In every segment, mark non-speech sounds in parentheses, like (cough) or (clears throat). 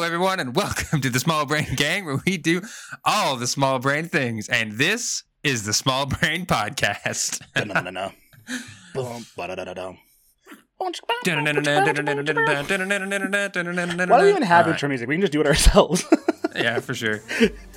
Hello, everyone, and (laughs) welcome to the Small Brain Gang, where we do all the small brain things. And this is the Small Brain Podcast. Why do we even have intro music? We can just do it ourselves. (laughs) Yeah, for sure. (laughs)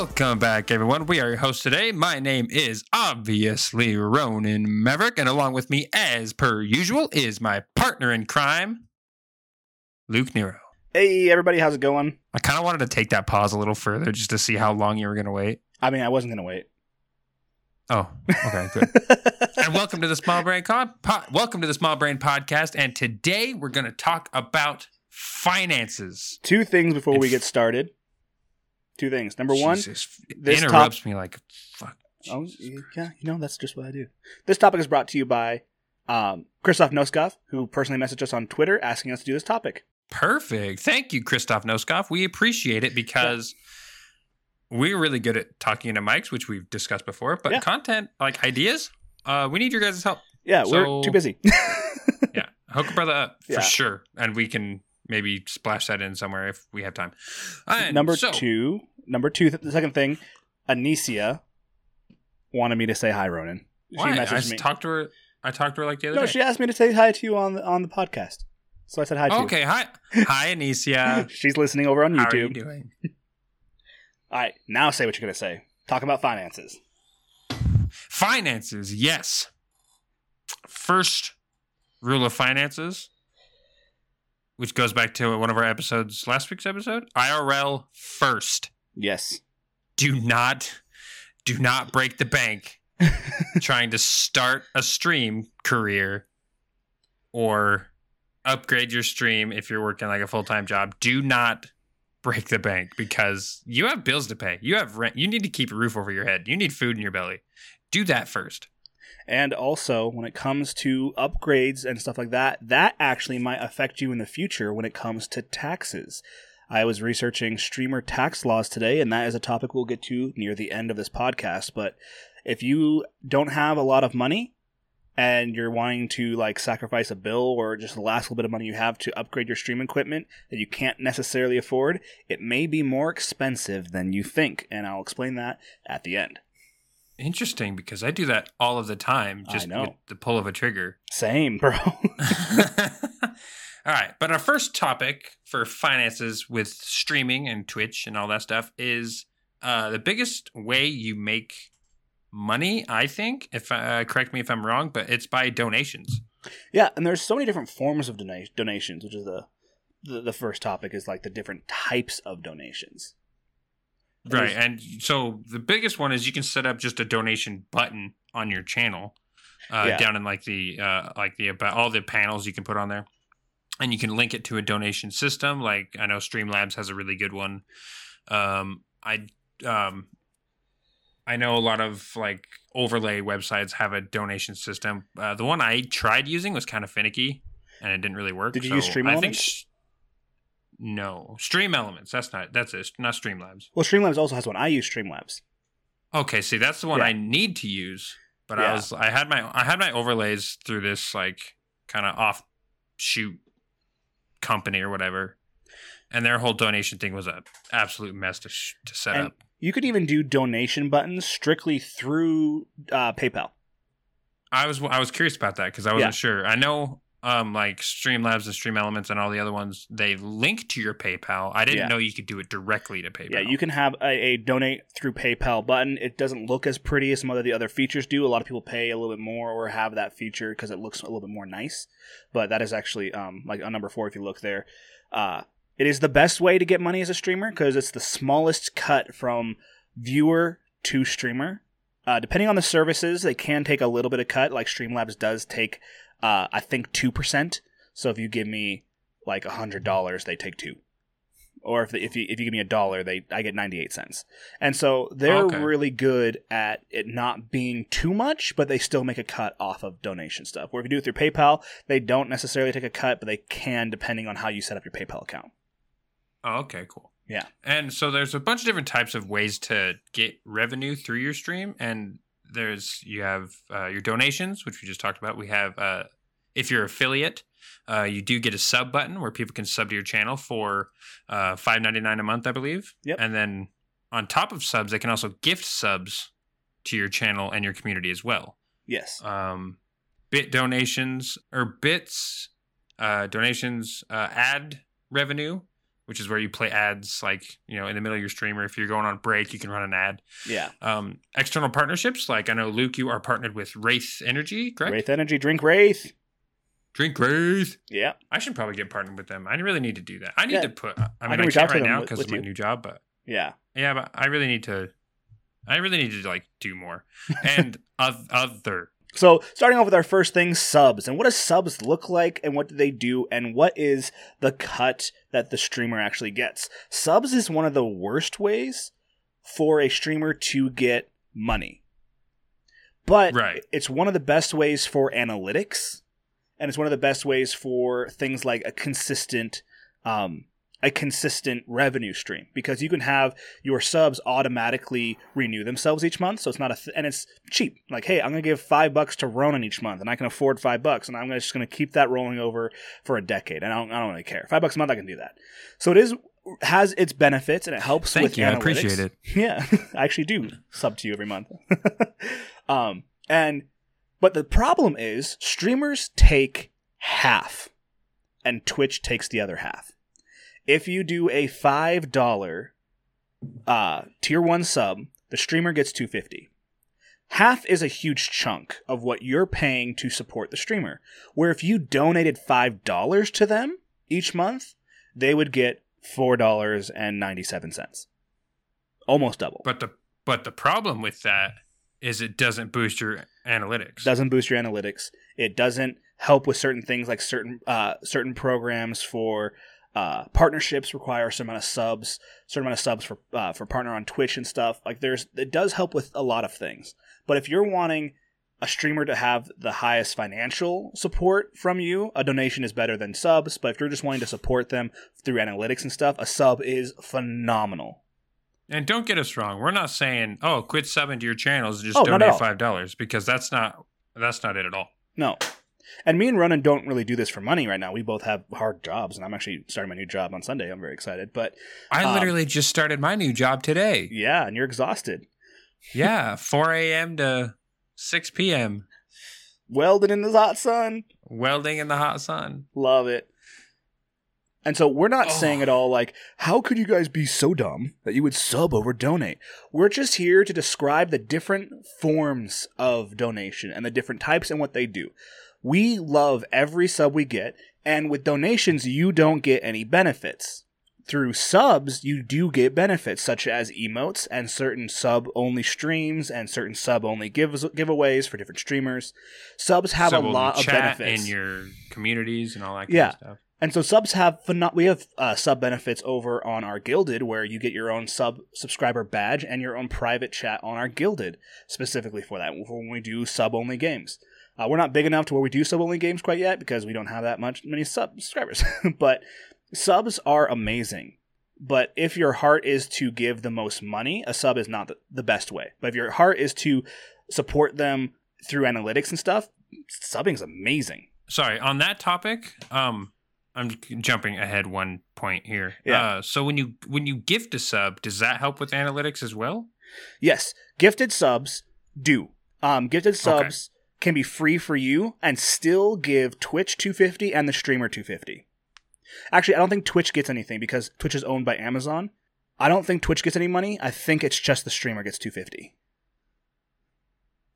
Welcome back, everyone. We are your hosts today. My name is obviously Ronan Maverick, and along with me, as per usual, is my partner in crime, Luke Nero. hey, everybody, how's it going? I kind of wanted to take that pause a little further just to see how long you were going to wait. I mean, I wasn't going to wait. Oh, okay, good. (laughs) and welcome to the Small Brain Con. Po- welcome to the Small Brain Podcast. And today we're going to talk about finances. Two things before we get started. Two things. Number one, Jesus, this interrupts me like fuck. Oh, yeah, you know, that's just what I do. This topic is brought to you by um, Christoph Noskov, who personally messaged us on Twitter asking us to do this topic. Perfect. Thank you, Christoph Noskov. We appreciate it because we're really good at talking into mics, which we've discussed before. But Yeah. content, like ideas, uh, we need your guys' help. Yeah, So- we're too busy. (laughs) Yeah, hook a brother up for Yeah. sure, and we can maybe splash that in somewhere if we have time. And number so- two, number two, the second thing, Anicia wanted me to say hi, Ronan. Why? I messaged just me. talked to her. I talked to her like the other no, day. she asked me to say hi to you on the, on the podcast. So I said hi to you. okay, hi, hi. Anicia. (laughs) She's listening over on How are you YouTube. doing? All right, now say what you're going to say. Talk about finances. Finances, yes. First rule of finances, which goes back to one of our episodes, last week's episode. IRL first. Yes. Do not, do not break the bank (laughs) trying to start a stream career or upgrade your stream if you're working like a full time job. Do not break the bank because you have bills to pay. You have rent. You need to keep a roof over your head. You need food in your belly. Do that first. And also, when it comes to upgrades and stuff like that, that actually might affect you in the future when it comes to taxes. I was researching streamer tax laws today, and that is a topic we'll get to near the end of this podcast. But if you don't have a lot of money and you're wanting to like sacrifice a bill or just the last little bit of money you have to upgrade your stream equipment that you can't necessarily afford, it may be more expensive than you think. And I'll explain that at the end. Interesting because I do that all of the time, just with the pull of a trigger. Same, bro. (laughs) (laughs) all right, but our first topic for finances with streaming and Twitch and all that stuff is uh, the biggest way you make money. I think, if uh, correct me if I'm wrong, but it's by donations. Yeah, and there's so many different forms of dona- donations, which is the, the the first topic is like the different types of donations. Right, and so the biggest one is you can set up just a donation button on your channel, uh, Yeah. down in like the uh, like the about all the panels you can put on there, and you can link it to a donation system. Like I know Streamlabs has a really good one. Um, I um, I know a lot of like overlay websites have a donation system. Uh, the one I tried using was kind of finicky, and it didn't really work. Did you use so Stream I think Elements? sh- no, Stream Elements. That's not that's it. Not Streamlabs. Well, Streamlabs also has one. I use Streamlabs. Okay, see that's the one Yeah. I need to use, but I was I had my I had my overlays through this like kind of offshoot company or whatever, and their whole donation thing was a absolute mess to sh- to set And- up. You could even do donation buttons strictly through uh, PayPal. I was I was curious about that because I wasn't Yeah. sure. I know um like Streamlabs and Stream Elements and all the other ones they link to your PayPal. I didn't Yeah. know you could do it directly to PayPal. Yeah, you can have a, a donate through PayPal button. It doesn't look as pretty as some of the other features do. A lot of people pay a little bit more or have that feature because it looks a little bit more nice. But that is actually um, like on number four if you look there. Uh, it is the best way to get money as a streamer because it's the smallest cut from viewer to streamer. Uh, depending on the services, they can take a little bit of cut. Like Streamlabs does take, uh, I think two percent. So if you give me like a hundred dollars, they take two. or if they, if you if you give me a dollar, they I get ninety eight cents. And so they're Okay. really good at it not being too much, but they still make a cut off of donation stuff. Where if you do it through PayPal, they don't necessarily take a cut, but they can depending on how you set up your PayPal account. Oh, okay, cool. Yeah. And so there's a bunch of different types of ways to get revenue through your stream, and there's you have uh, your donations, which we just talked about. We have uh, if you're affiliate, uh, you do get a sub button where people can sub to your channel for uh, five ninety nine a month, I believe. Yep. And then on top of subs, they can also gift subs to your channel and your community as well. Yes. Um, bit donations or bits uh, donations uh, ad revenue which is where you play ads like you know in the middle of your stream or if you're going on break you can run an ad Yeah. um, external partnerships like i know luke you are partnered with wraith energy correct Wraith Energy, drink Wraith. drink wraith Yeah. i should probably get partnered with them i really need to do that i need Yeah. to put i mean i, reach can't right now because of my you. new job but Yeah. yeah but i really need to i really need to like do more and (laughs) other So, starting off with our first thing, subs. And what does subs look like and what do they do and what is the cut that the streamer actually gets? Subs is one of the worst ways for a streamer to get money. But Right. it's one of the best ways for analytics and it's one of the best ways for things like a consistent um a consistent revenue stream because you can have your subs automatically renew themselves each month. So it's not a th- and it's cheap. Like hey i'm gonna give five bucks to ronan each month and i can afford five bucks and i'm gonna- just gonna keep that rolling over for a decade and i don't, I don't really care. Five bucks a month i can do that. So it is has its benefits and it helps Thank with you, I appreciate it. (laughs) yeah i actually do sub to you every month. (laughs) Um and but the problem is streamers take half and twitch takes the other half if you do a five dollar uh, tier one sub, the streamer gets two fifty. Half is a huge chunk of what you're paying to support the streamer. Where if you donated five dollars to them each month, they would get four dollars and ninety seven cents, almost double. But the but the problem with that is it doesn't boost your analytics. doesn't boost your analytics. It doesn't help with certain things like certain uh, certain programs for uh, partnerships require a certain amount of subs, certain amount of subs for uh, for partner on Twitch and stuff. Like there's it does help with a lot of things. But if you're wanting a streamer to have the highest financial support from you, a donation is better than subs. But if you're just wanting to support them through analytics and stuff, a sub is phenomenal. and don't get us wrong, we're not saying, "Oh, quit subbing to your channels and just Oh, donate five dollars," because that's not that's not it at all. No. And me and Ronan don't really do this for money right now. We both have hard jobs, and I'm actually starting my new job on Sunday. I'm very excited. But I Um, literally just started my new job today. yeah, and you're exhausted. Yeah, four a.m. to six p.m. Welding in the hot sun. welding in the hot sun. Love it. And so we're not Oh. saying at all like, how could you guys be so dumb that you would sub over donate? We're just here to describe the different forms of donation and the different types and what they do. We love every sub we get, and with donations, you don't get any benefits. Through subs, you do get benefits such as emotes and certain sub only streams and certain sub only gives- giveaways for different streamers. Subs have So a lot of benefits. in your communities and all that kind Yeah. of stuff. And so subs have we have uh, sub benefits over on our Guilded where you get your own sub subscriber badge and your own private chat on our Guilded specifically for that for when we do sub only games. Uh, we're not big enough to where we do sub only games quite yet because we don't have that much many sub subscribers. (laughs) but subs are amazing. But if your heart is to give the most money, a sub is not the, the best way. But if your heart is to support them through analytics and stuff, subbing's amazing. Sorry, on that topic, um, I'm jumping ahead one point here. Yeah. Uh, so when you when you gift a sub, does that help with analytics as well? Yes, gifted subs do. Um, gifted subs can be free for you and still give Twitch 250 and the streamer 250. Actually, I don't think Twitch gets anything because Twitch is owned by Amazon. I don't think Twitch gets any money. I think it's just the streamer gets 250.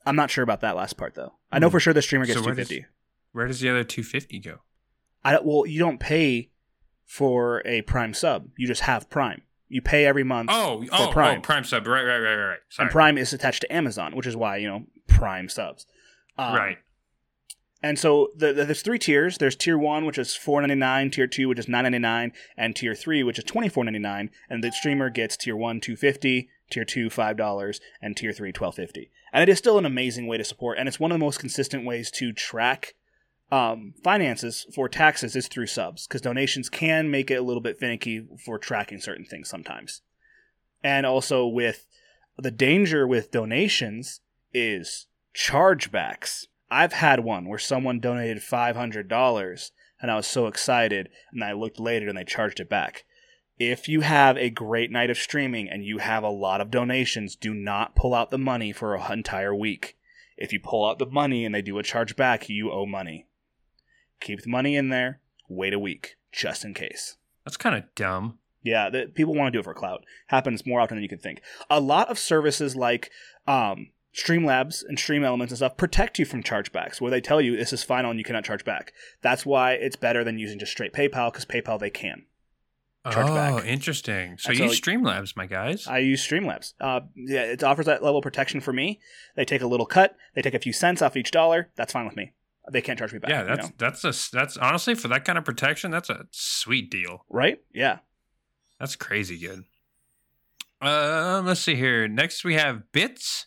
I'm not sure about that last part though. I know Hmm. for sure the streamer gets So where does- 250. Where does the other 250 go? I don't, well, you don't pay for a Prime sub. You just have Prime. You pay every month. Oh, for oh, Prime. oh, Prime sub. Right, right, right, right, right. Sorry. and Prime is attached to Amazon, which is why you know Prime subs. Um, right. And so the, the, there's three tiers. There's tier one, which is four ninety nine. Tier two, which is nine ninety nine, and tier three, which is twenty four ninety nine. And the streamer gets tier one two fifty, tier two five dollars, and tier three twelve fifty. And it is still an amazing way to support, and it's one of the most consistent ways to track um, finances for taxes is through subs because donations can make it a little bit finicky for tracking certain things sometimes. And also with the danger with donations is chargebacks. I've had one where someone donated $500 and I was so excited and I looked later and they charged it back. If you have a great night of streaming and you have a lot of donations, do not pull out the money for an entire week. If you pull out the money and they do a chargeback, you owe money. Keep the money in there, wait a week, just in case. That's kind of dumb. Yeah, the, people want to do it for clout. Happens more often than you can think. A lot of services like um, Streamlabs and Stream Elements and stuff protect you from chargebacks, where they tell you this is final and you cannot charge back. That's why it's better than using just straight PayPal because PayPal they can. Charge oh, back. interesting. So you use Streamlabs, my guys. I use Streamlabs. Uh, yeah, it offers that level of protection for me. They take a little cut. They take a few cents off each dollar. That's fine with me. They can't charge me back. yeah, you that's know? that's a that's honestly for that kind of protection, that's a sweet deal. right. Yeah. That's crazy good. Um, let's see here. Next we have Bits,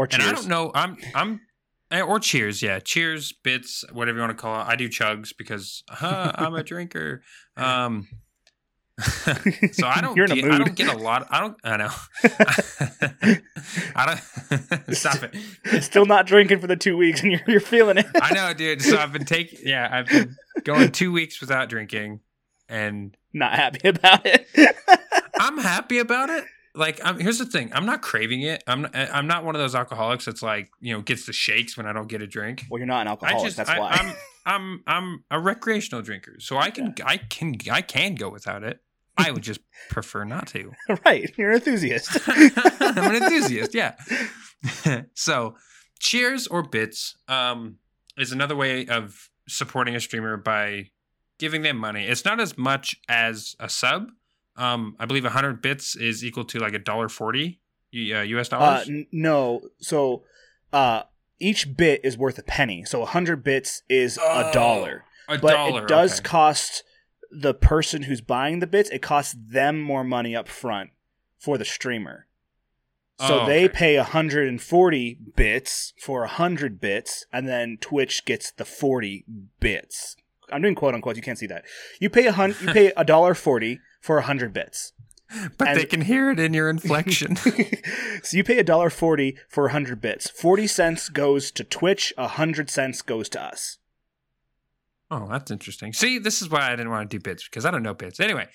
Or cheers. and I don't know. I'm I'm eh, or Cheers. Yeah, Cheers, Bits, whatever you want to call it. I do Chugs because uh, I'm a drinker. (laughs) Um, (laughs) so I don't You're in a get, mood. I don't get a lot. Of, I don't. I know. (laughs) I don't. Stop it. Still not drinking for the two weeks, and you're you're feeling it. I know, dude. So I've been taking. Yeah, I've been going two weeks without drinking, and not happy about it. I'm happy about it. Like, I'm, here's the thing: I'm not craving it. I'm I'm not one of those alcoholics that's like you know gets the shakes when I don't get a drink. well, you're not an alcoholic. I just that's I, why. I'm I'm I'm a recreational drinker, so I can I can I can go without it. I would just (laughs) prefer not to. (laughs) right. You're an enthusiast. (laughs) I'm an enthusiast, yeah. so, cheers or bits um, is another way of supporting a streamer by giving them money. It's not as much as a sub. Um, I believe 100 bits is equal to like a dollar forty uh, U.S. Uh, dollars. n- no. So, uh, each bit is worth a penny. So, 100 bits is a Oh, dollar. a But dollar. it does okay. cost the person who's buying the bits, it costs them more money up front for the streamer. So Oh, they okay. pay 140 bits for 100 bits, and then Twitch gets the 40 bits. I'm doing quote unquote. You can't see that. You pay a hundred. You pay (laughs) a dollar forty for 100 bits. but and- they can hear it in your inflection. (laughs) so you pay a dollar forty for 100 bits. 40 cents goes to Twitch. 100 cents goes to us. Oh, that's interesting. See, this is why I didn't want to do bits because I don't know bits. Anyway,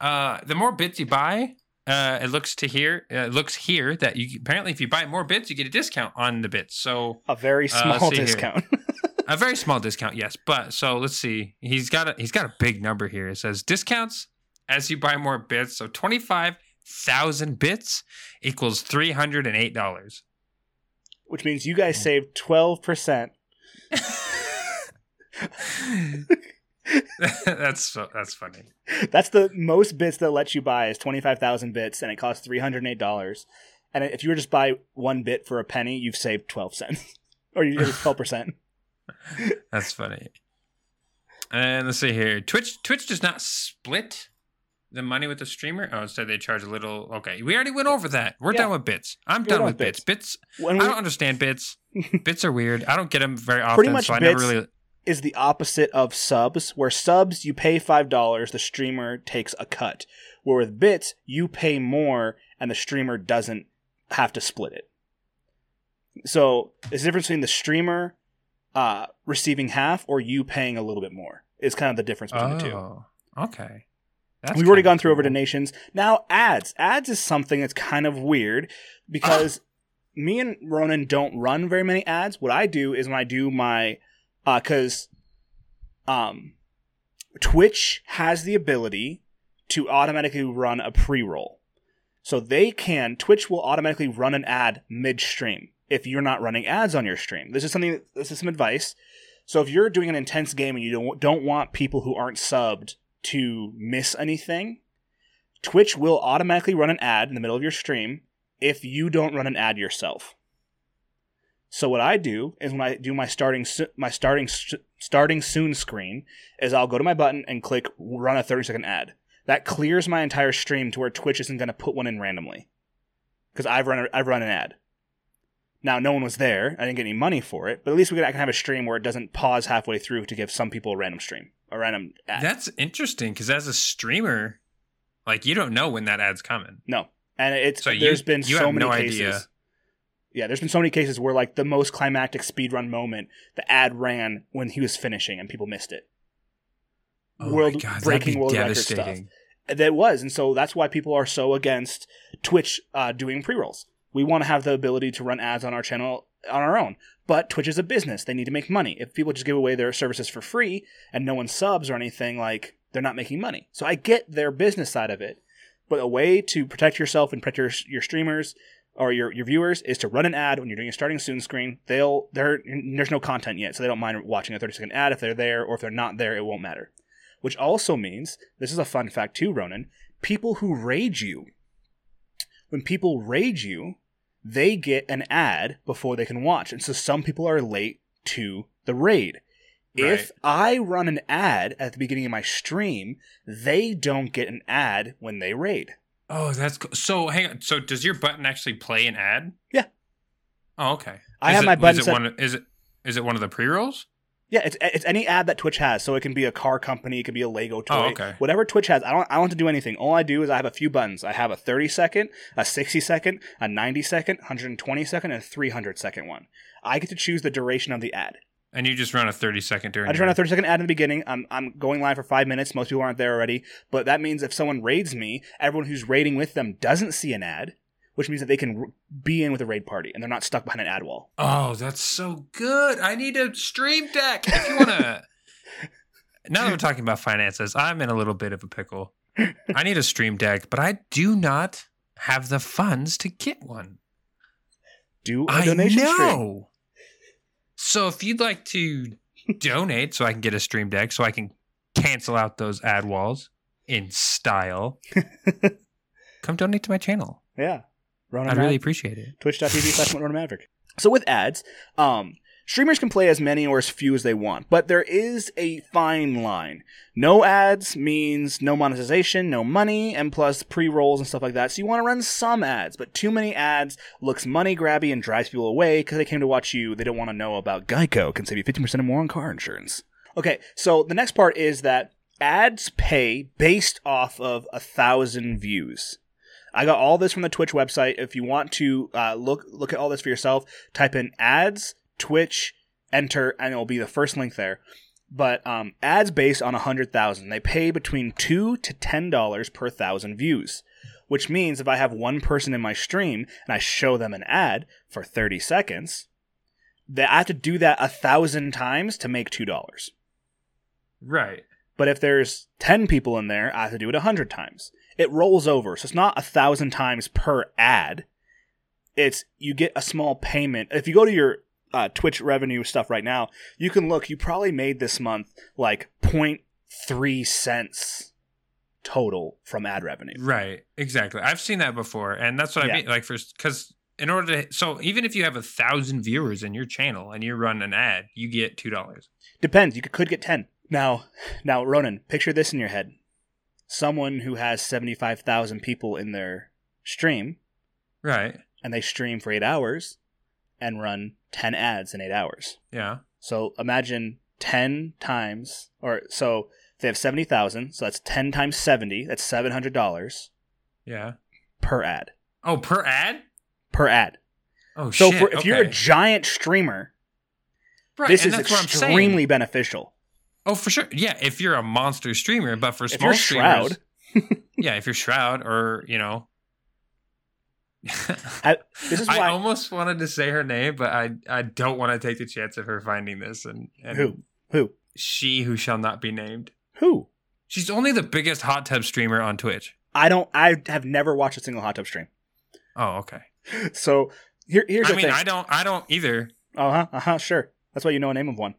uh, the more bits you buy, uh, it looks to here. Uh, it looks here that you apparently if you buy more bits, you get a discount on the bits. So A very Uh, small let's see here. discount. a very (laughs) small discount, yes. But so let's see. He's got a he's got a big number here. It says discounts as you buy more bits. So twenty five thousand bits equals three hundred and eight dollars. which means you guys saved 12%. (laughs) that's that's funny. That's the most bits that let you buy is 25,000 bits and it costs $308. And if you were just buy one bit for a penny, you've saved 12 cents. (laughs) or you get 12%. (laughs) That's funny. And let's see here. Twitch Twitch does not split the money with the streamer. Oh, instead they charge a little. Okay, we already went over that. We're Yeah. done with bits. I'm We're done with with bits. Bits. When I don't understand bits. (laughs) bits are weird. I don't get them very often. Pretty much so I never bits- really. is the opposite of subs, where subs you pay $5, the streamer takes a cut. Where with bits, you pay more and the streamer doesn't have to split it. So there's a difference between the streamer uh, receiving half or you paying a little bit more. Is kind of the difference between the two. Oh, okay. That's We've already gone through over cool. donations. Now ads. Ads is something that's kind of weird because me and Ronan don't run very many ads. What I do is when I do my uh because um Twitch has the ability to automatically run a pre-roll. So they can Twitch will automatically run an ad mid-stream if you're not running ads on your stream. This is something this is some advice. So if you're doing an intense game and you don't don't want people who aren't subbed to miss anything, Twitch will automatically run an ad in the middle of your stream if you don't run an ad yourself. So what I do is when I do my starting my starting starting soon screen is I'll go to my button and click run a 30 second ad. That clears my entire stream to where Twitch isn't going to put one in randomly because I've run a, I've run an ad. Now no one was there. I didn't get any money for it, but at least we can, I can have a stream where it doesn't pause halfway through to give some people a random stream, a random ad. That's interesting because as a streamer, like you don't know when that ad's coming. no, and it's So you- there's been you so have many no cases. idea. Yeah, there's been so many cases where like the most climactic speedrun moment, the ad ran when he was finishing and people missed it. Oh World- my god, breaking world record stuff. That was, and so that's why people are so against Twitch uh, doing pre rolls. We want to have the ability to run ads on our channel on our own, but Twitch is a business; they need to make money. If people just give away their services for free and no one subs or anything, like they're not making money. So I get their business side of it, but a way to protect yourself and protect your, your streamers or your, your viewers is to run an ad when you're doing a starting soon screen. They'll they're there's no content yet, so they don't mind watching a 30 second ad if they're there, or if they're not there, it won't matter. Which also means this is a fun fact too, Ronan. People who rage you, when people rage you, they get an ad before they can watch, and so some people are late to the raid. If I run an ad at the beginning of my stream, they don't get an ad when they raid. Oh, that's cool. So hang on. So does your button actually play an ad? Yeah. Oh, okay. I Is have it- my button Is it set- one? Is it? Is it one of the pre rolls? Yeah, it's it's any ad that Twitch has. So it can be a car company, it could be a Lego oh, toy, Oh, okay. whatever Twitch has. I don't I don't have to do anything. All I do is I have a few buttons. I have a 30 second, a 60 second, a 90 second, 120 second, and a 300 second one. I get to choose the duration of the ad. And you just run a thirty second during. I just run a 30 second ad in the beginning. I'm, I'm going live for five minutes. Most people aren't there already. But that means if someone raids me, everyone who's raiding with them doesn't see an ad, which means that they can r- be in with a raid party and they're not stuck behind an ad wall. Oh, that's so good. I need a stream deck. If you want to. (laughs) now that we're talking about finances, I'm in a little bit of a pickle. I need a stream deck, but I do not have the funds to get one. Do a I donation know. stream. So if you'd like to donate so I can get a stream deck so I can cancel out those ad walls in style, (laughs) come donate to my channel. Yeah. Ronan I'd really appreciate it. twitch.tv slash Ronan Maverick. So with ads, um, streamers can play as many or as few as they want, but there is a fine line. No ads means no monetization, no money, and plus pre-rolls and stuff like that. So you want to run some ads, but too many ads looks money grabby and drives people away because they came to watch you. They don't want to know about Geico can save you 15% or more on car insurance. Okay, so the next part is that ads pay based off of a thousand views. I got all this from the Twitch website. If you want to uh, look look at all this for yourself, type in ads Twitch, enter, and it'll be the first link there. But um, ads based on a hundred thousand, they pay between two to ten dollars per thousand views. Which means if I have one person in my stream and I show them an ad for thirty seconds, that I have to do that a thousand times to make two dollars. Right. But if there's 10 people in there, I have to do it a 100 times. It rolls over. So it's not a thousand times per ad. It's you get a small payment. If you go to your uh, Twitch revenue stuff right now, you can look. You probably made this month like 0.3 cents total from ad revenue. Right. Exactly. I've seen that before, and that's what Yeah. I mean. Like for because in order to so even if you have a thousand viewers in your channel and you run an ad, you get two dollars. Depends. You could, could get 10. Now, now, Ronan, picture this in your head. Someone who has 75,000 people in their stream Right. and they stream for eight hours and run 10 ads in eight hours. Yeah. So imagine 10 times, or so they have 70,000, so that's 10 times 70, that's $700 Yeah. per ad. Oh, per ad. Per ad. Oh So shit. for, if you're a giant streamer, right, this and is that's what I'm saying. extremely beneficial. Oh, for sure. Yeah, if you're a monster streamer, but for small streamers, (laughs) yeah, if you're Shroud or you know, (laughs) I, this is I why. almost wanted to say her name, but I I don't want to take the chance of her finding this and, and Who? Who? she who shall not be named. Who? She's only the biggest hot tub streamer on Twitch. I don't. I have never watched a single hot tub stream. Oh, okay. (gasps) So here, here's I the mean, thing. I don't I don't either. Uh huh. Uh huh. Sure. That's why you know a name of one.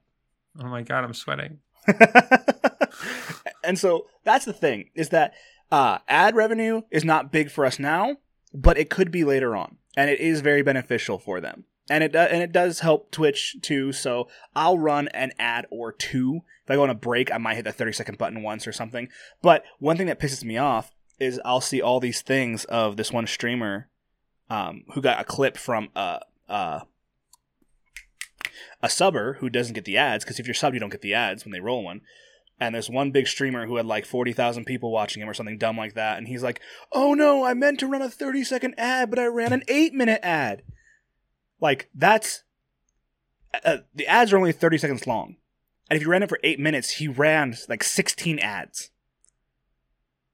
Oh my god, I'm sweating. (laughs) and so that's the thing is that uh, ad revenue is not big for us now, but it could be later on, and it is very beneficial for them. and it and it does help Twitch too. So I'll run an ad or two. If I go on a break, I might hit the thirty second button once or something. But one thing that pisses me off is I'll see all these things of this one streamer um, who got a clip from a a, a subber who doesn't get the ads because if you're subbed, you don't get the ads when they roll one. And there's one big streamer who had like 40,000 people watching him or something dumb like that. And he's like, oh no, I meant to run a 30 second ad, but I ran an eight minute ad. Like, that's. Uh, the ads are only 30 seconds long. And if you ran it for eight minutes, he ran like 16 ads.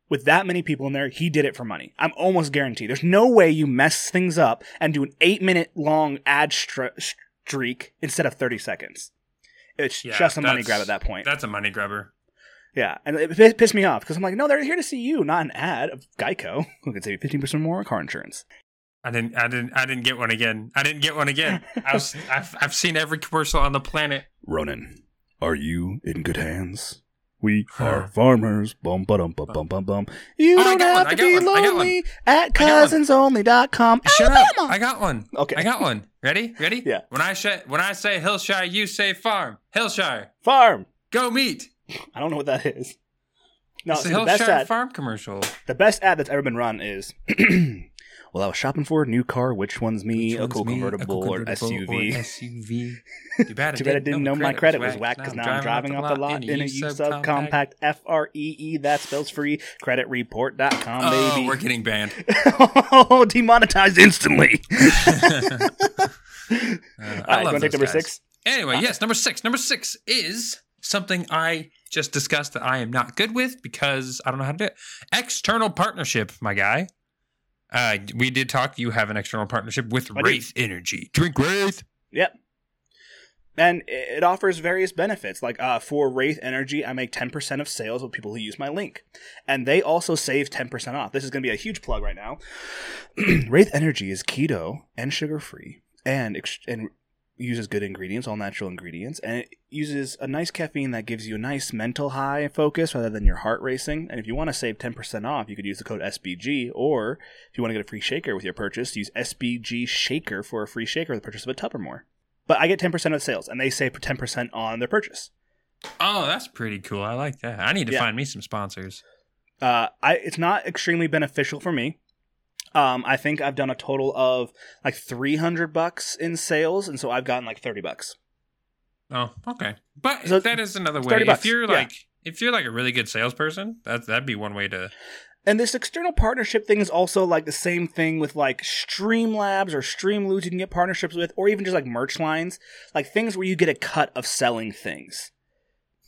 With that many people in there, he did it for money. I'm almost guaranteed. There's no way you mess things up and do an eight minute long ad stre- streak instead of 30 seconds. It's Yeah, just a money grab at that point. That's a money grabber. Yeah, and it pi- pissed me off because I'm like, no, they're here to see you, not an ad of Geico who can save you 15% more on car insurance. I didn't. I didn't. I didn't get one again. I didn't get one again. I was. (laughs) I've, I've seen every commercial on the planet. Ronan, are you in good hands? We (sighs) are farmers. Bum ba dum bum bum bum bum. You Oh, don't have one, to be one, I got one. lonely at I got one. cousinsonly.com. Shut up! Alabama. I got one. Okay. I got one. (laughs) Ready? Ready? Yeah. When I say when I say Hillshire, you say farm. Hillshire, Farm. go meat. I don't know what that is. No, it's see, the the best ad. farm commercial. The best ad that's ever been run is. (clears throat) (clears throat) well, I was shopping for a new car. Which one's me? a cool convertible, or SUV. SUV. (laughs) (laughs) Too bad, Too bad I didn't know my credit was whack because now I'm driving off the lot in a used subcompact F R E E. That spells free. Creditreport.com, Oh, baby. we're getting banned. (laughs) oh, demonetized instantly. Uh, I love you want to take number six? Anyway, yes, number six. Number six is something I just discussed that I am not good with because I don't know how to do it. External partnership, my guy. Uh, we did talk. You have an external partnership with I do. Wraith Energy. Drink Wraith. Yep. And it it offers various benefits. Like uh, for Wraith Energy, I make 10% of sales with people who use my link. And they also save 10% off. This is going to be a huge plug right now. (clears throat) Wraith Energy is keto and sugar free and, ex- and uses good ingredients, all natural ingredients. And it uses a nice caffeine that gives you a nice mental high and focus rather than your heart racing. And if you want to save 10% off, you could use the code SBG. Or if you want to get a free shaker with your purchase, use SBG Shaker for a free shaker with the purchase of a tub or more. But I get 10% of sales, and they save 10% on their purchase. Oh, that's pretty cool. I like that. I need to Yeah. find me some sponsors. Uh, I it's not extremely beneficial for me. Um, I think I've done a total of like 300 bucks in sales, and so I've gotten like 30 bucks. Oh, okay. But So that is another way. bucks, If you're yeah. like if you're like a really good salesperson, that that'd be one way to And this external partnership thing is also like the same thing with like Streamlabs or Streamloots you can get partnerships with, or even just like merch lines, like things where you get a cut of selling things.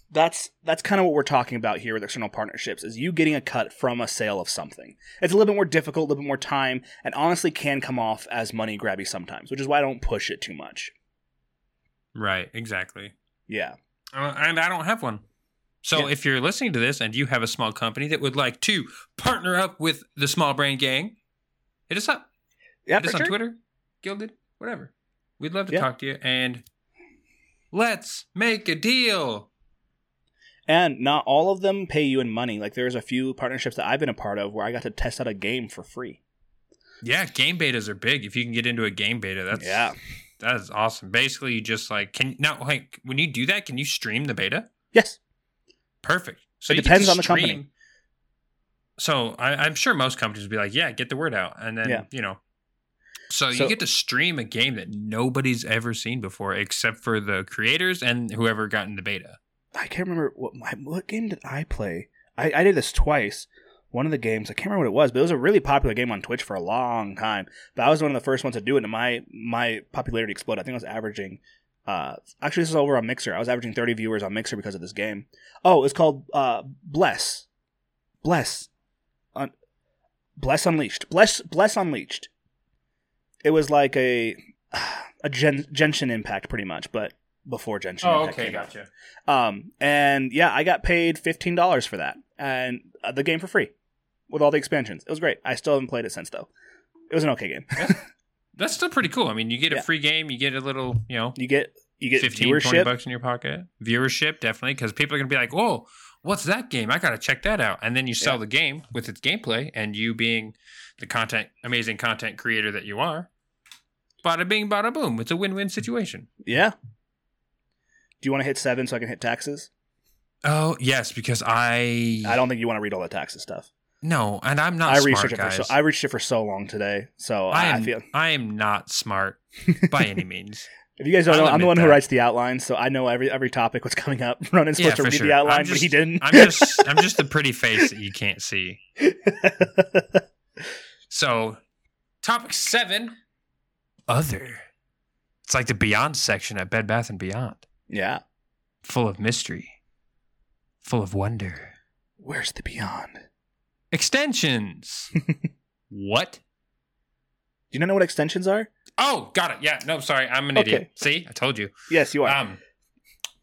That's that's kind of what we're talking about here with external partnerships is you getting a cut from a sale of something. It's a little bit more difficult, a little bit more time, and honestly can come off as money grabby sometimes, which is why I don't push it too much. Right, exactly. Yeah. Uh, and I don't have one. So Yeah. if you're listening to this and you have a small company that would like to partner up with the Small Brain Gang, hit us up. Yeah, hit us for on. Twitter, Guilded, whatever. We'd love to Yeah. talk to you and let's make a deal. And not all of them pay you in money. Like there's a few partnerships that I've been a part of where I got to test out a game for free. Yeah, game betas are big. If you can get into a game beta, that's Yeah. That is awesome. Basically, you just like can now like when you do that, can you stream the beta? Yes. Perfect. So It depends on the company. So I, I'm sure most companies would be like, "Yeah, get the word out," and then Yeah. you know. So, So- you get to stream a game that nobody's ever seen before, except for the creators and whoever got in the beta. I can't remember what my, what game did I play. I, I did this twice. One of the games I can't remember what it was, but it was a really popular game on Twitch for a long time. But I was one of the first ones to do it, and my my popularity exploded. I think I was averaging. Uh, actually, this is over on Mixer. I was averaging 30 viewers on Mixer because of this game. Oh, it's called uh, Bless, Bless, Un- Bless Unleashed, Bless Bless Unleashed. It was like a (sighs) a Gen- Genshin Impact, pretty much, but before Genshin. Oh, Impact came out. Um, and yeah, I got paid fifteen dollars for that, and uh, the game for free with all the expansions. It was great. I still haven't played it since though. It was an okay game. That's still pretty cool. I mean, you get a Yeah. free game, you get a little, you know, you get you get 15, 20 bucks in your pocket. Viewership, definitely, because people are going to be like, whoa, what's that game? I got to check that out. And then you sell Yeah. the game with its gameplay, and you being the content, amazing content creator that you are, Bada bing, bada boom. It's a win-win situation. Yeah. Do you want to hit seven so I can hit taxes? Oh yes, because I I don't think you want to read all the taxes stuff. No, and I'm not I smart, researched it for so I reached it for so long today, so I I, am feel (laughs) I am not smart (laughs) by any means. if you guys don't I'll know, I'm the one who writes the outline, so I know every every topic what's coming up. (laughs) Ronan's Yeah, supposed to read sure. the outline, I'm but he didn't. I'm just I'm just the pretty face that you can't see. So, topic seven, other. It's like the Beyond section at Bed Bath and Beyond, yeah. full of mystery, full of wonder. Where's the beyond? Extensions. (laughs) what? Do you not know what extensions are? Oh, got it. Yeah, no, sorry, I'm an Okay. idiot. See, I told you. Yes, you are. Um,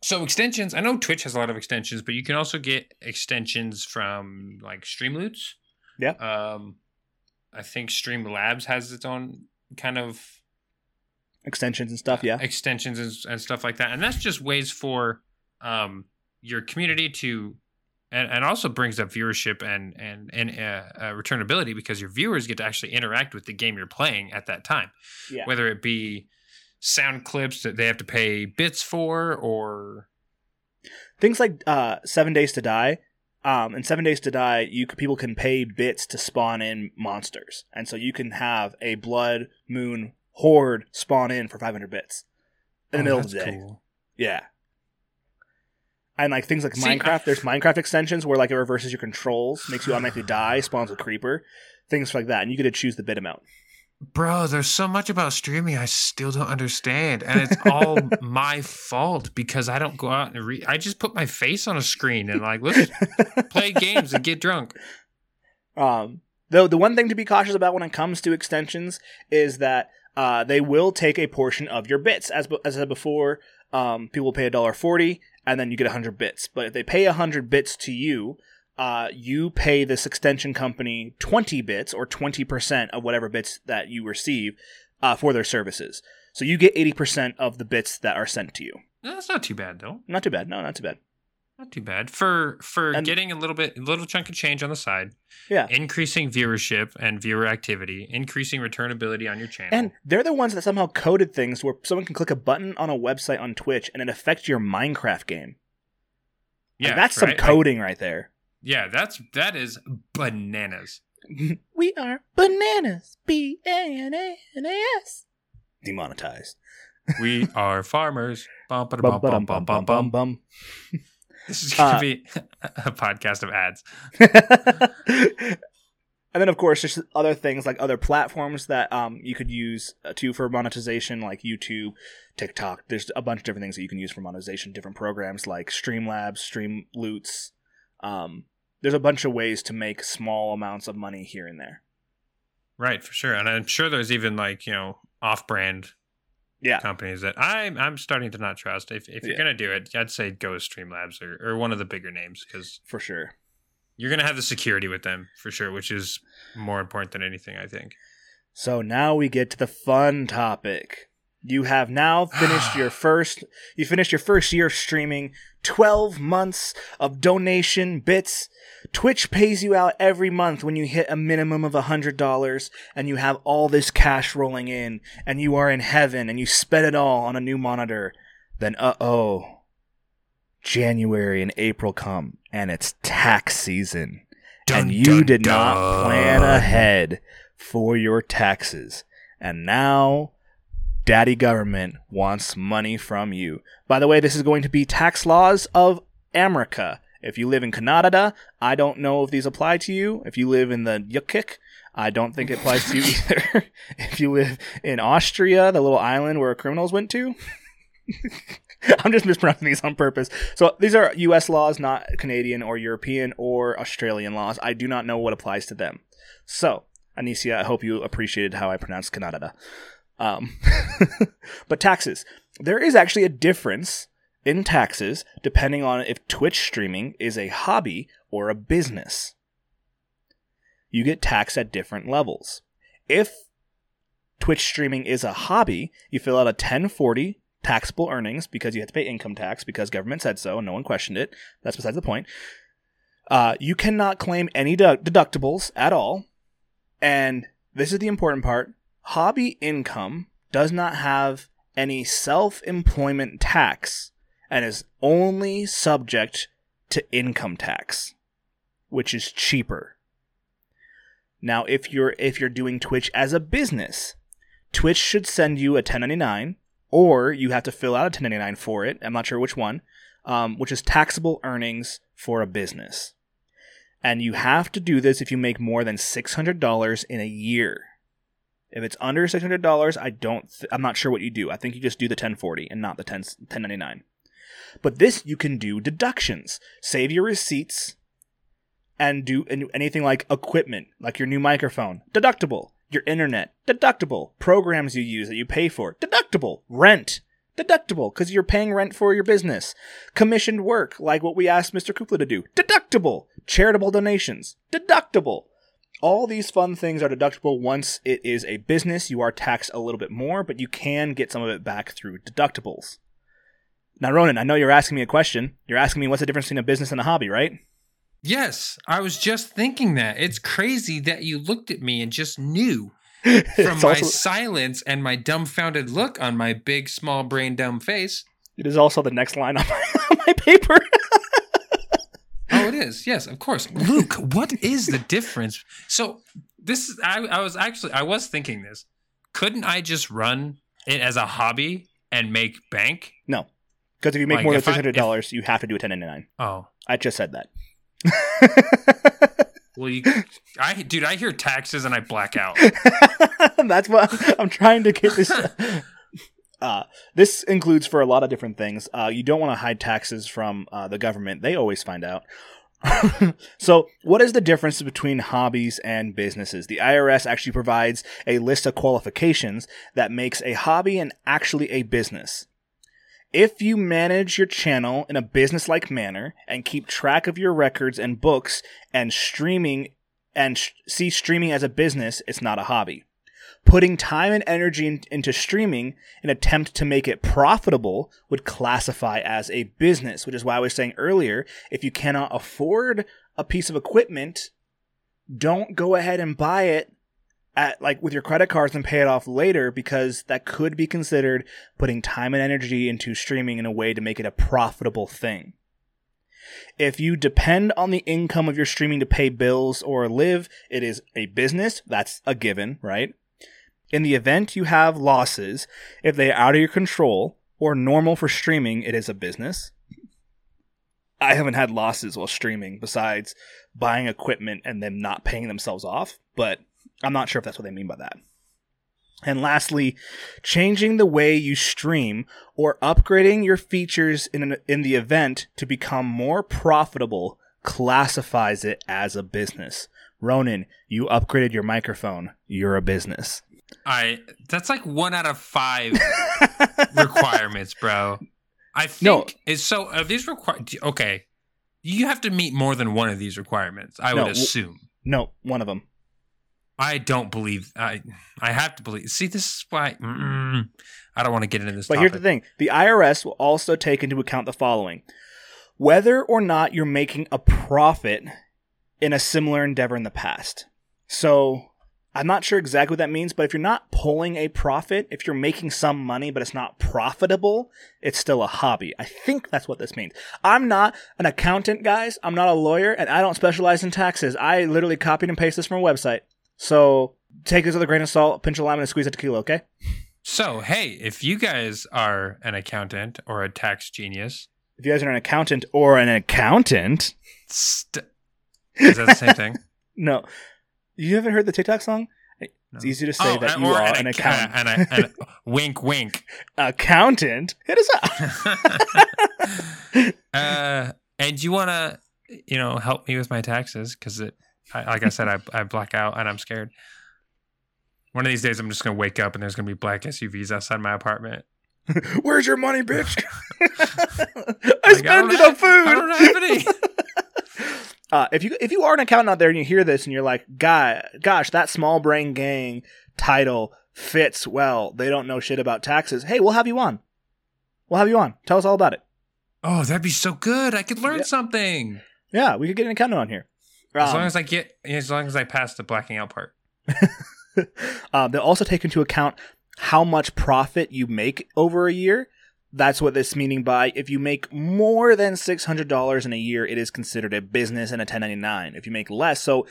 so extensions. I know Twitch has a lot of extensions, but you can also get extensions from like Streamloots. Yeah. Um, I think Streamlabs has its own kind of extensions and stuff. Yeah. extensions and, and stuff like that, and that's just ways for um your community to. And, and also brings up viewership and and and uh, uh, returnability because your viewers get to actually interact with the game you're playing at that time Yeah. whether it be sound clips that they have to pay bits for or Things like uh, Seven Days to Die. Um, in Seven Days to Die, you people can pay bits to spawn in monsters, and so you can have a Blood Moon horde spawn in for 500 bits in the Oh, middle of the day. cool. Yeah. And like things like See, Minecraft, I- (laughs) there's Minecraft extensions where like it reverses your controls, makes you automatically die, spawns a creeper, things like that, and you get to choose the bit amount. bro there's so much about streaming i still don't understand and it's all (laughs) my fault because i don't go out and read i just put my face on a screen and like let's (laughs) play games and get drunk Um, though the one thing to be cautious about when it comes to extensions is that uh, they will take a portion of your bits. As as I said before, um, people pay a dollar forty, and then you get hundred bits. But if they pay hundred bits to you, uh, you pay this extension company twenty bits or twenty percent of whatever bits that you receive uh, for their services. So you get eighty percent of the bits that are sent to you. that's not too bad though Not too bad. No, not too bad. Not too bad for for And- getting a little bit a little chunk of change on the side Yeah. increasing viewership and viewer activity increasing returnability on your channel And they're the ones that somehow coded things where someone can click a button on a website on Twitch and it affects your Minecraft game. Like, yeah that's some right? Like, coding right there. yeah that's that is bananas (laughs) we are bananas. B A N A N A S. Demonetized. We (laughs) are farmers. Bum, bum, bum, bum, bum, bum. bum. This is going to Uh, be a podcast of ads. (laughs) and then, of course, there's other things like other platforms that um, you could use uh, too for monetization, like YouTube, TikTok. There's a bunch of different things that you can use for monetization. Different programs like Streamlabs, Streamloots. Um, there's a bunch of ways to make small amounts of money here and there. Right, for sure. And I'm sure there's even like, you know, off brand Yeah. companies that I'm I'm starting to not trust. If if you're Yeah. gonna do it, I'd say go with Streamlabs or, or one of the bigger names because For sure. you're gonna have the security with them for sure, which is more important than anything, I think. So now we get to the fun topic. You have now finished your (sighs) first you finished your first year of streaming, 12 months of donation bits. Twitch pays you out every month when you hit a minimum of $100 and you have all this cash rolling in and you are in heaven and you spend it all on a new monitor. Then uh-oh. January and April come and it's tax season Dun, and you dun, did not plan ahead for your taxes. And now daddy government wants money from you. By the way, this is going to be tax laws of America. If you live in Canada, I don't know if these apply to you. If you live in the Yukik, I don't think it applies to you (laughs) either. (laughs) if you live in Austria, the little island where criminals went to, (laughs) I'm just mispronouncing these on purpose. So these are U.S. laws, not Canadian or European or Australian laws. I do not know what applies to them. So, Anicia, I hope you appreciated how I pronounced Canada. Um, (laughs) but taxes. There is actually a difference in taxes depending on if Twitch streaming is a hobby or a business. You get taxed at different levels. If Twitch streaming is a hobby, you fill out a 1040 taxable earnings because you have to pay income tax because government said so and no one questioned it. That's besides the point. Uh, you cannot claim any de- deductibles at all. And this is the important part hobby income does not have any self employment tax and is only subject to income tax, which is cheaper. Now, if you're if you're doing Twitch as a business, Twitch should send you a 1099, or you have to fill out a 1099 for it. I'm not sure which one, um, which is taxable earnings for a business. And you have to do this if you make more than $600 in a year. If it's under $600, I don't th- I'm not sure what you do. I think you just do the 1040 and not the 10 1099. But this you can do deductions. Save your receipts and do anything like equipment, like your new microphone, deductible. Your internet, deductible. Programs you use that you pay for, deductible. Rent, deductible because you're paying rent for your business. Commissioned work, like what we asked Mr. Kupla to do, deductible. Charitable donations, deductible. All these fun things are deductible once it is a business. You are taxed a little bit more, but you can get some of it back through deductibles. Now, Ronan, I know you're asking me a question. You're asking me what's the difference between a business and a hobby, right? Yes, I was just thinking that. It's crazy that you looked at me and just knew (laughs) from my also- silence and my dumbfounded look on my big, small brain, dumb face. It is also the next line on my, (laughs) on my paper. (laughs) oh, it is. Yes, of course. Luke, what is the difference? So this I, I was actually I was thinking this. Couldn't I just run it as a hobby and make bank? No. Because if you make like more than three hundred dollars, you have to do a ten ninety nine. Oh, I just said that. (laughs) well, you, I, dude, I hear taxes and I black out. (laughs) That's what I'm trying to get this. (laughs) Uh, this includes for a lot of different things. Uh, you don't want to hide taxes from uh, the government; they always find out. (laughs) so, what is the difference between hobbies and businesses? The IRS actually provides a list of qualifications that makes a hobby and actually a business. If you manage your channel in a business like manner and keep track of your records and books and streaming and sh- see streaming as a business, it's not a hobby. Putting time and energy in- into streaming in attempt to make it profitable would classify as a business, which is why I was saying earlier, if you cannot afford a piece of equipment, don't go ahead and buy it at like with your credit cards and pay it off later because that could be considered putting time and energy into streaming in a way to make it a profitable thing. If you depend on the income of your streaming to pay bills or live, it is a business. That's a given, right? In the event you have losses, if they are out of your control or normal for streaming, it is a business. I haven't had losses while streaming besides buying equipment and them not paying themselves off, but I'm not sure if that's what they mean by that. And lastly, changing the way you stream or upgrading your features in, an, in the event to become more profitable classifies it as a business. Ronan, you upgraded your microphone. You're a business. I that's like one out of five (laughs) requirements, bro. I think no. is so are these require okay. You have to meet more than one of these requirements, I no, would assume. no, one of them. I don't believe I. I have to believe. See, this is why I don't want to get into this. But topic. here's the thing: the IRS will also take into account the following: whether or not you're making a profit in a similar endeavor in the past. So I'm not sure exactly what that means, but if you're not pulling a profit, if you're making some money but it's not profitable, it's still a hobby. I think that's what this means. I'm not an accountant, guys. I'm not a lawyer, and I don't specialize in taxes. I literally copied and pasted this from a website. So take this with a grain of salt, pinch a lime, and squeeze a tequila, okay? So, hey, if you guys are an accountant or a tax genius, if you guys are an accountant or an accountant, st- is that the same thing? (laughs) no. You haven't heard the TikTok song? It's no. easy to say oh, that you are an, an accountant. And, and, and, (laughs) wink, wink. Accountant, hit us up. (laughs) uh, and you want to, you know, help me with my taxes because it I, like I said, I, I black out and I'm scared. One of these days, I'm just gonna wake up and there's gonna be black SUVs outside my apartment. (laughs) Where's your money, bitch? I like, spent I it on food. I don't have any. Uh, if you if you are an accountant out there and you hear this and you're like, "Guy, gosh, that small brain gang title fits well. They don't know shit about taxes." Hey, we'll have you on. We'll have you on. Tell us all about it. Oh, that'd be so good. I could learn yeah. something. Yeah, we could get an accountant on here. Um, as long as I get, as long as I pass the blacking out part. um, (laughs) they'll also take into account how much profit you make over a year. That's what this meaning by if you make more than $600 in a year, it is considered a business and a 1099. If you make less, so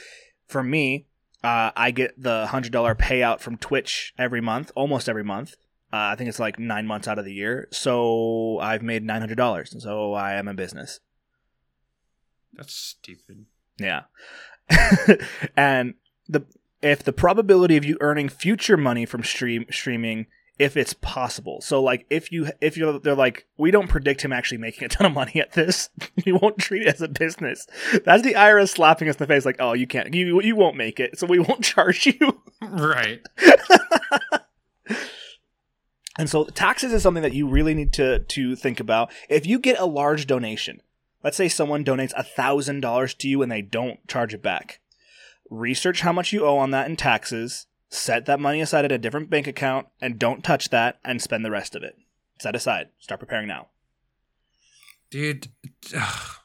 for me, uh, I get the $100 payout from Twitch every month, almost every month. Uh, I think it's like nine months out of the year. So I've made $900. And so I am a business. That's stupid. Yeah. (laughs) and the if the probability of you earning future money from stream streaming if it's possible. So like if you if you're they're like we don't predict him actually making a ton of money at this. (laughs) we won't treat it as a business. That's the IRS slapping us in the face like, "Oh, you can't you you won't make it. So we won't (laughs) charge you." Right. (laughs) and so taxes is something that you really need to to think about. If you get a large donation, let's say someone donates a thousand dollars to you and they don't charge it back. Research how much you owe on that in taxes, set that money aside at a different bank account, and don't touch that and spend the rest of it. Set aside. Start preparing now. Dude, ugh.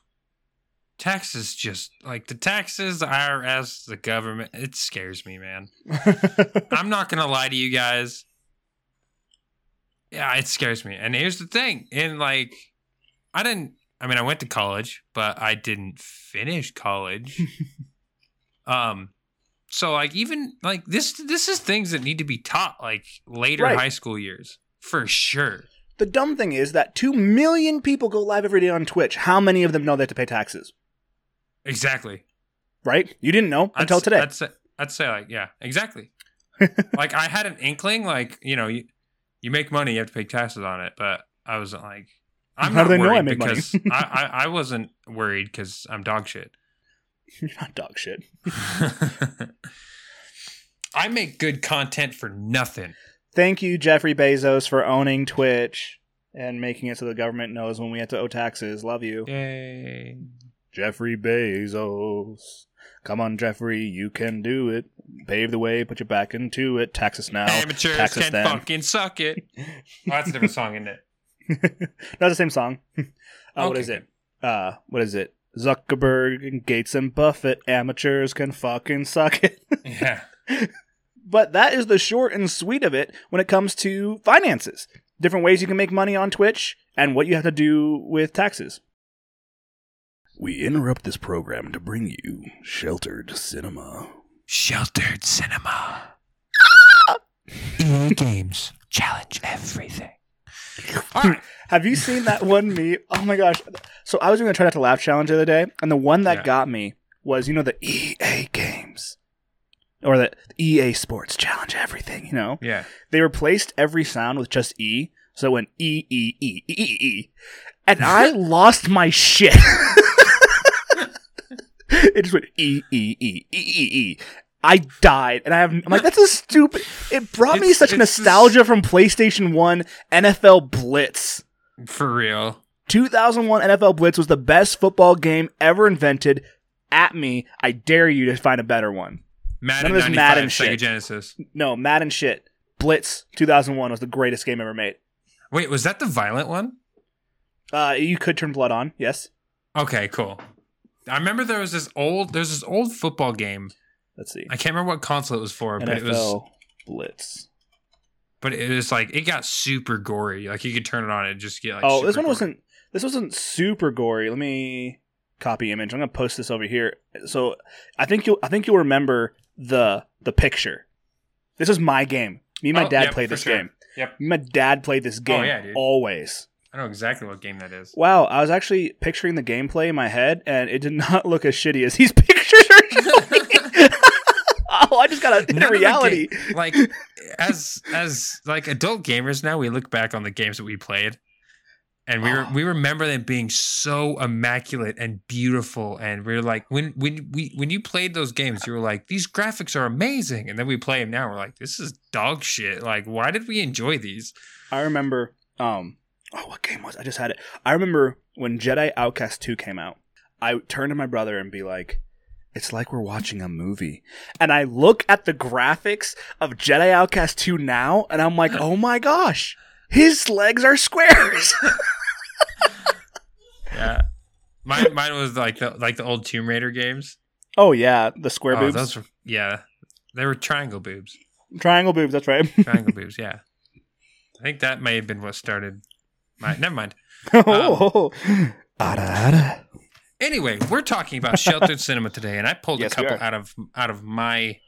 taxes just like the taxes, the IRS, the government, it scares me, man. (laughs) I'm not going to lie to you guys. Yeah, it scares me. And here's the thing. And like I didn't I mean, I went to college, but I didn't finish college. (laughs) um so like even like this this is things that need to be taught like later Right. high school years for sure. the dumb thing is that 2 million people go live every day on Twitch. How many of them know they have to pay taxes? Exactly. Right? You didn't know I'd until s- today. I'd say, I'd say like yeah, exactly. (laughs) like I had an inkling, like you know, you you make money, you have to pay taxes on it, but I wasn't like I'm How not do they know I worried make money? because (laughs) I, I I wasn't worried because I'm dog shit. You're (laughs) not dog shit. (laughs) (laughs) I make good content for nothing. Thank you, Jeffrey Bezos, for owning Twitch and making it so the government knows when we have to owe taxes. Love you. Yay! Jeffrey Bezos. Come on, Jeffrey, you can do it. Pave the way, put your back into it. Tax us now. Amateurs tax us can then. fucking suck it. Oh, that's a different song, isn't it? That's the same song. uh, What Okay. is it? Uh, what is it? Zuckerberg and Gates and Buffett, amateurs can fucking suck it. (laughs) Yeah. but that is the short and sweet of it when it comes to finances. Different ways you can make money on Twitch and what you have to do with taxes. We interrupt this program to bring you Sheltered Cinema. Sheltered cinema. (laughs) EA Games challenge everything. All right. (laughs) Have you seen that one meme? Oh my gosh. So I was going to try not to laugh challenge the other day, and the one that Yeah. got me was, you know, the EA games. Or the EA Sports challenge everything, you know? Yeah. They replaced every sound with just E, so it went E, E, E, E, E, E. And I (laughs) lost my shit. (laughs) it just went E, E, E, E, E, E. I died, and I have. I'm like, that's a stupid. It brought me It's- such it's nostalgia from PlayStation One NFL Blitz. For real. 2001 NFL Blitz was the best football game ever invented. At me, I dare you to find a better one. Madden None of this 95 Madden shit. Genesis. No, Madden shit. Blitz 2001 was the greatest game ever made. Wait, was that the violent one? Uh, you could turn blood on, yes. Okay, cool. I remember there was this old there's this old football game. Let's see. I can't remember what console it was for, but it was Blitz. but it was like it got super gory. Like you could turn it on and just get like oh, this one gory. wasn't. This wasn't super gory. Let me copy image. I'm gonna post this over here. So I think you'll. I think you'll remember the the picture. This was my game. Me and my Oh, dad yep, played this sure. game. Yep. Oh, My dad played this oh, game oh, yeah, dude. always. I know exactly what game that is. Wow, I was actually picturing the gameplay in my head, and it did not (laughs) look as shitty as these (laughs) pictures are (laughs) showing. Oh, (laughs) I just got a None of reality. ga- like as as like adult gamers now we look back on the games that we played and we Oh. we remember them being so immaculate and beautiful and we are like when when we when you played those games you were like these graphics are amazing and then we play them now we're like this is dog shit like why did we enjoy these I remember. Um, oh, what game was? it? I just had it. I remember when Jedi Outcast Two came out. I turned to my brother and be like, "It's like we're watching a movie." And I look at the graphics of Jedi Outcast Two now, and I'm like, "Oh my gosh, his legs are squares." (laughs) yeah mine mine was like the like the old Tomb Raider games oh yeah, the square oh, boobs, those were, yeah they were triangle boobs triangle boobs. That's right. triangle (laughs) boobs yeah I think that may have been what started. My never mind. (laughs) Um, oh, ada, ada. Anyway, we're talking about sheltered (laughs) cinema today, and I pulled Yes, a couple out of out of my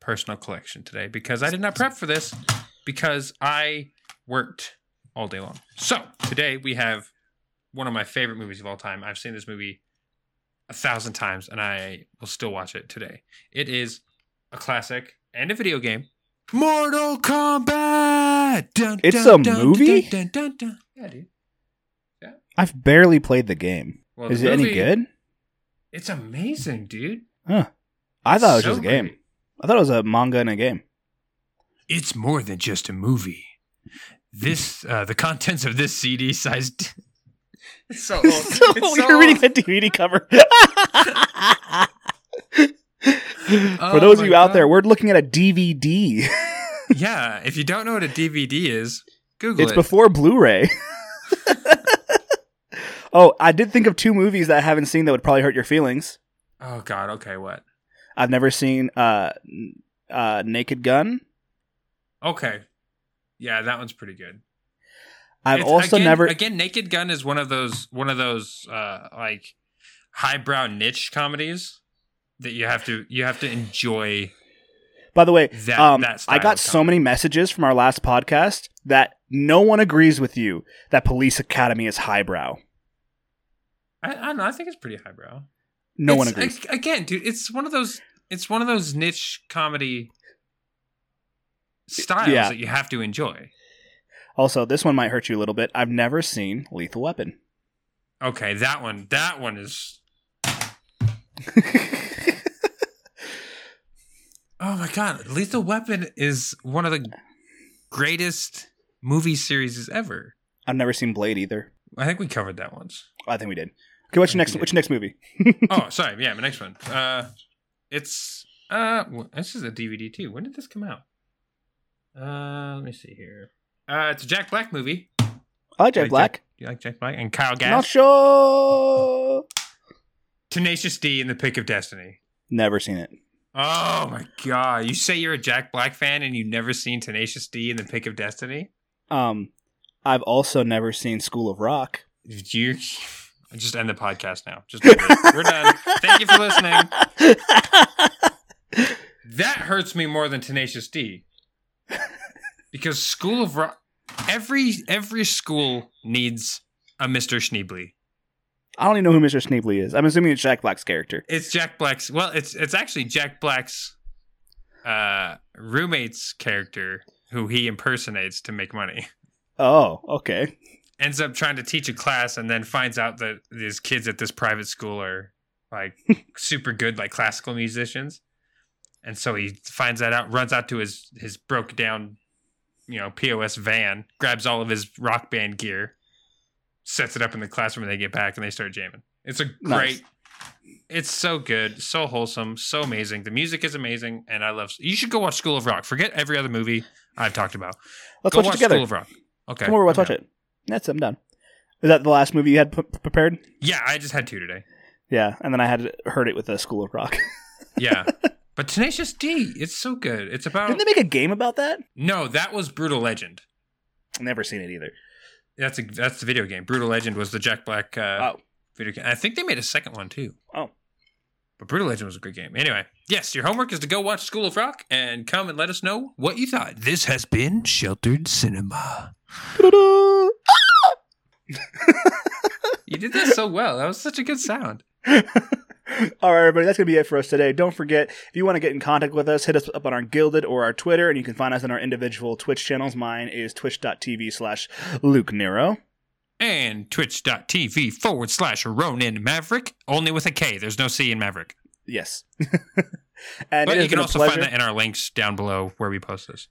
personal collection today because I did not prep for this because I worked all day long. So today we have one of my favorite movies of all time. I've seen this movie a thousand times, and I will still watch it today. It is a classic and a video game. Mortal Kombat. Dun, It's dun, a dun, movie? Dun, dun, dun, dun. Yeah, dude. I've barely played the game. Well, Is it any good? It's amazing, dude. Huh. I thought it was So just a game. great. I thought it was a manga and a game. It's more than just a movie. This, uh, the contents of this CD sized. (laughs) It's so (laughs) old. so It's you're reading old. the DVD cover. (laughs) Oh For those of you out there, we're looking at a DVD. Yeah, if you don't know what a DVD is, Google it's it. It's before Blu-ray. Oh, I did think of two movies that I haven't seen that would probably hurt your feelings. oh God. Okay. What? I've never seen uh, uh, Naked Gun. Okay. Yeah, that one's pretty good. I've It's- also again, never. again. Naked Gun is one of those one of those uh, like highbrow niche comedies that you have to you have to enjoy. By the way, that- um, that I got so many messages from our last podcast that no one agrees with you that Police Academy is highbrow. I, I don't know. I think it's pretty highbrow. No one agrees. ag- Again, dude, it's one of those. It's one of those niche comedy styles Yeah. that you have to enjoy. Also, this one might hurt you a little bit. I've never seen Lethal Weapon. Okay, that one. That one is. (laughs) Oh my god, Lethal Weapon is one of the greatest movie series ever. I've never seen Blade either. I think we covered that once. I think we did. Okay, what's your next? What's your next movie? (laughs) Oh, sorry. Yeah, my next one. Uh, it's uh, wh- this is a DVD too. When did this come out? Uh, let me see here. Uh, it's a Jack Black movie. I like Jack Like Black. Do you like Jack Black and Kyle Gass? Not sure. Tenacious D in the Pick of Destiny. Never seen it. Oh my god! You say you're a Jack Black fan and you've never seen Tenacious D in the Pick of Destiny? Um, I've also never seen School of Rock. You just end the podcast now. Just we're done. Thank you for listening. That hurts me more than Tenacious D. Because School of Rock every every school needs a Mr. Schneebly. I don't even know who Mr. Sneebly is. I'm assuming it's Jack Black's character. It's Jack Black's well, it's it's actually Jack Black's uh roommate's character who he impersonates to make money. Oh, okay. Ends up trying to teach a class and then finds out that these kids at this private school are like (laughs) super good like classical musicians. And so he finds that out, runs out to his his broke down, you know, POS van, grabs all of his rock band gear, sets it up in the classroom, and they get back and they start jamming. It's a great. Nice. It's so good, so wholesome, so amazing. The music is amazing, and I love. You should go watch School of Rock. Forget every other movie I've talked about. Let's go watch it together. School of Rock. Okay, Come over, let's okay. watch it. That's. I'm done. Is that the last movie you had p- prepared? Yeah, I just had two today. Yeah, and then I had heard it with the School of Rock. (laughs) Yeah, but Tenacious D, it's so good. It's about Didn't they make a game about that? no, that was Brutal Legend. Never seen it either. That's a, that's the video game. Brutal Legend was the Jack Black uh, oh, video game. I think they made a second one too. Oh. But Brutal Legend was a good game. Anyway, yes, your homework is to go watch School of Rock and come and let us know what you thought. This has been Sheltered Cinema. Ta-da! You did that so well. That was such a good sound. (laughs) All right, everybody, that's going to be it for us today. Don't forget, if you want to get in contact with us, hit us up on our Guilded or our Twitter, and you can find us on our individual Twitch channels. Mine is twitch.tv slash Luke Nero. And twitch.tv forward slash Ronin Maverick, only with a K. There's no C in Maverick. Yes. (laughs) and But you can also pleasure. find that in our links down below where we post this.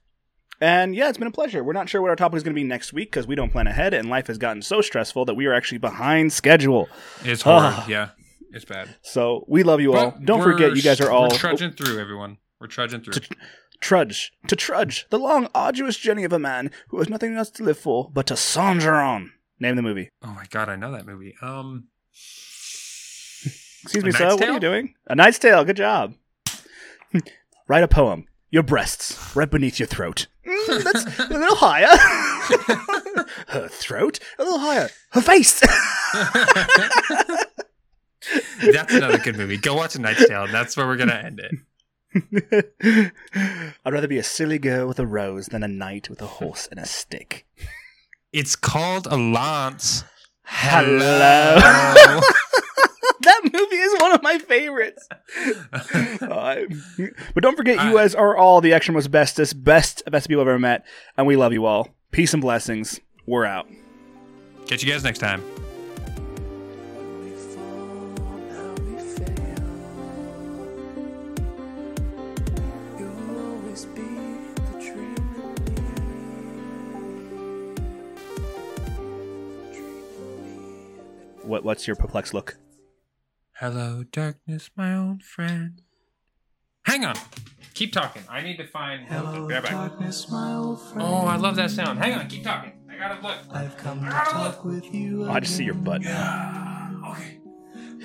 And yeah, it's been a pleasure. We're not sure what our topic is going to be next week because we don't plan ahead, and life has gotten so stressful that we are actually behind schedule. It's hard. Ah. yeah, it's bad. So we love you all. But Don't forget, you guys are all We're trudging through, everyone. We're trudging through. trudge to trudge the long, arduous journey of a man who has nothing else to live for but to saunter on. Name the movie. Oh my god, I know that movie. Um, (laughs) Excuse me, sir. What are you doing? A Knight's Tale. Good job. (laughs) Write a poem. Your breasts, right beneath your throat. Mm, that's (laughs) a little higher. (laughs) Her throat, a little higher. Her face. (laughs) That's another good movie. Go watch A Knight's Tale. and That's where we're gonna end it. I'd rather be a silly girl with a rose than a knight with a horse and a stick. It's called a lance. Hello. Hello. Movie is one of my favorites. (laughs) Uh, but don't forget, you guys are all the extra most bestest, best, best people I've ever met, and we love you all. Peace and blessings. We're out. Catch you guys next time. we fall, how we fail. You'll always be the dream in me. Dream in me. What, what's your perplexed look? Hello, darkness, my old friend. Hang on. Keep talking. I need to find. Hello, oh, Be right back. darkness, my old friend. Oh, I love that sound. Hang on. Keep talking. I gotta look. I've come to talk with you. Oh, I just see your butt. Ah, okay.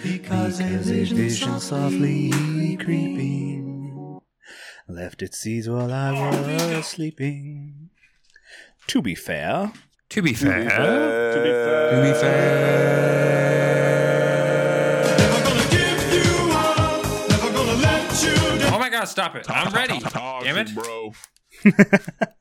because, a vision, softly creeping. left its seeds while I oh, was sleeping. To be fair, To be fair. to be fair, To be fair. Oh my god, stop it. I'm ready. Damn it. bro. (laughs)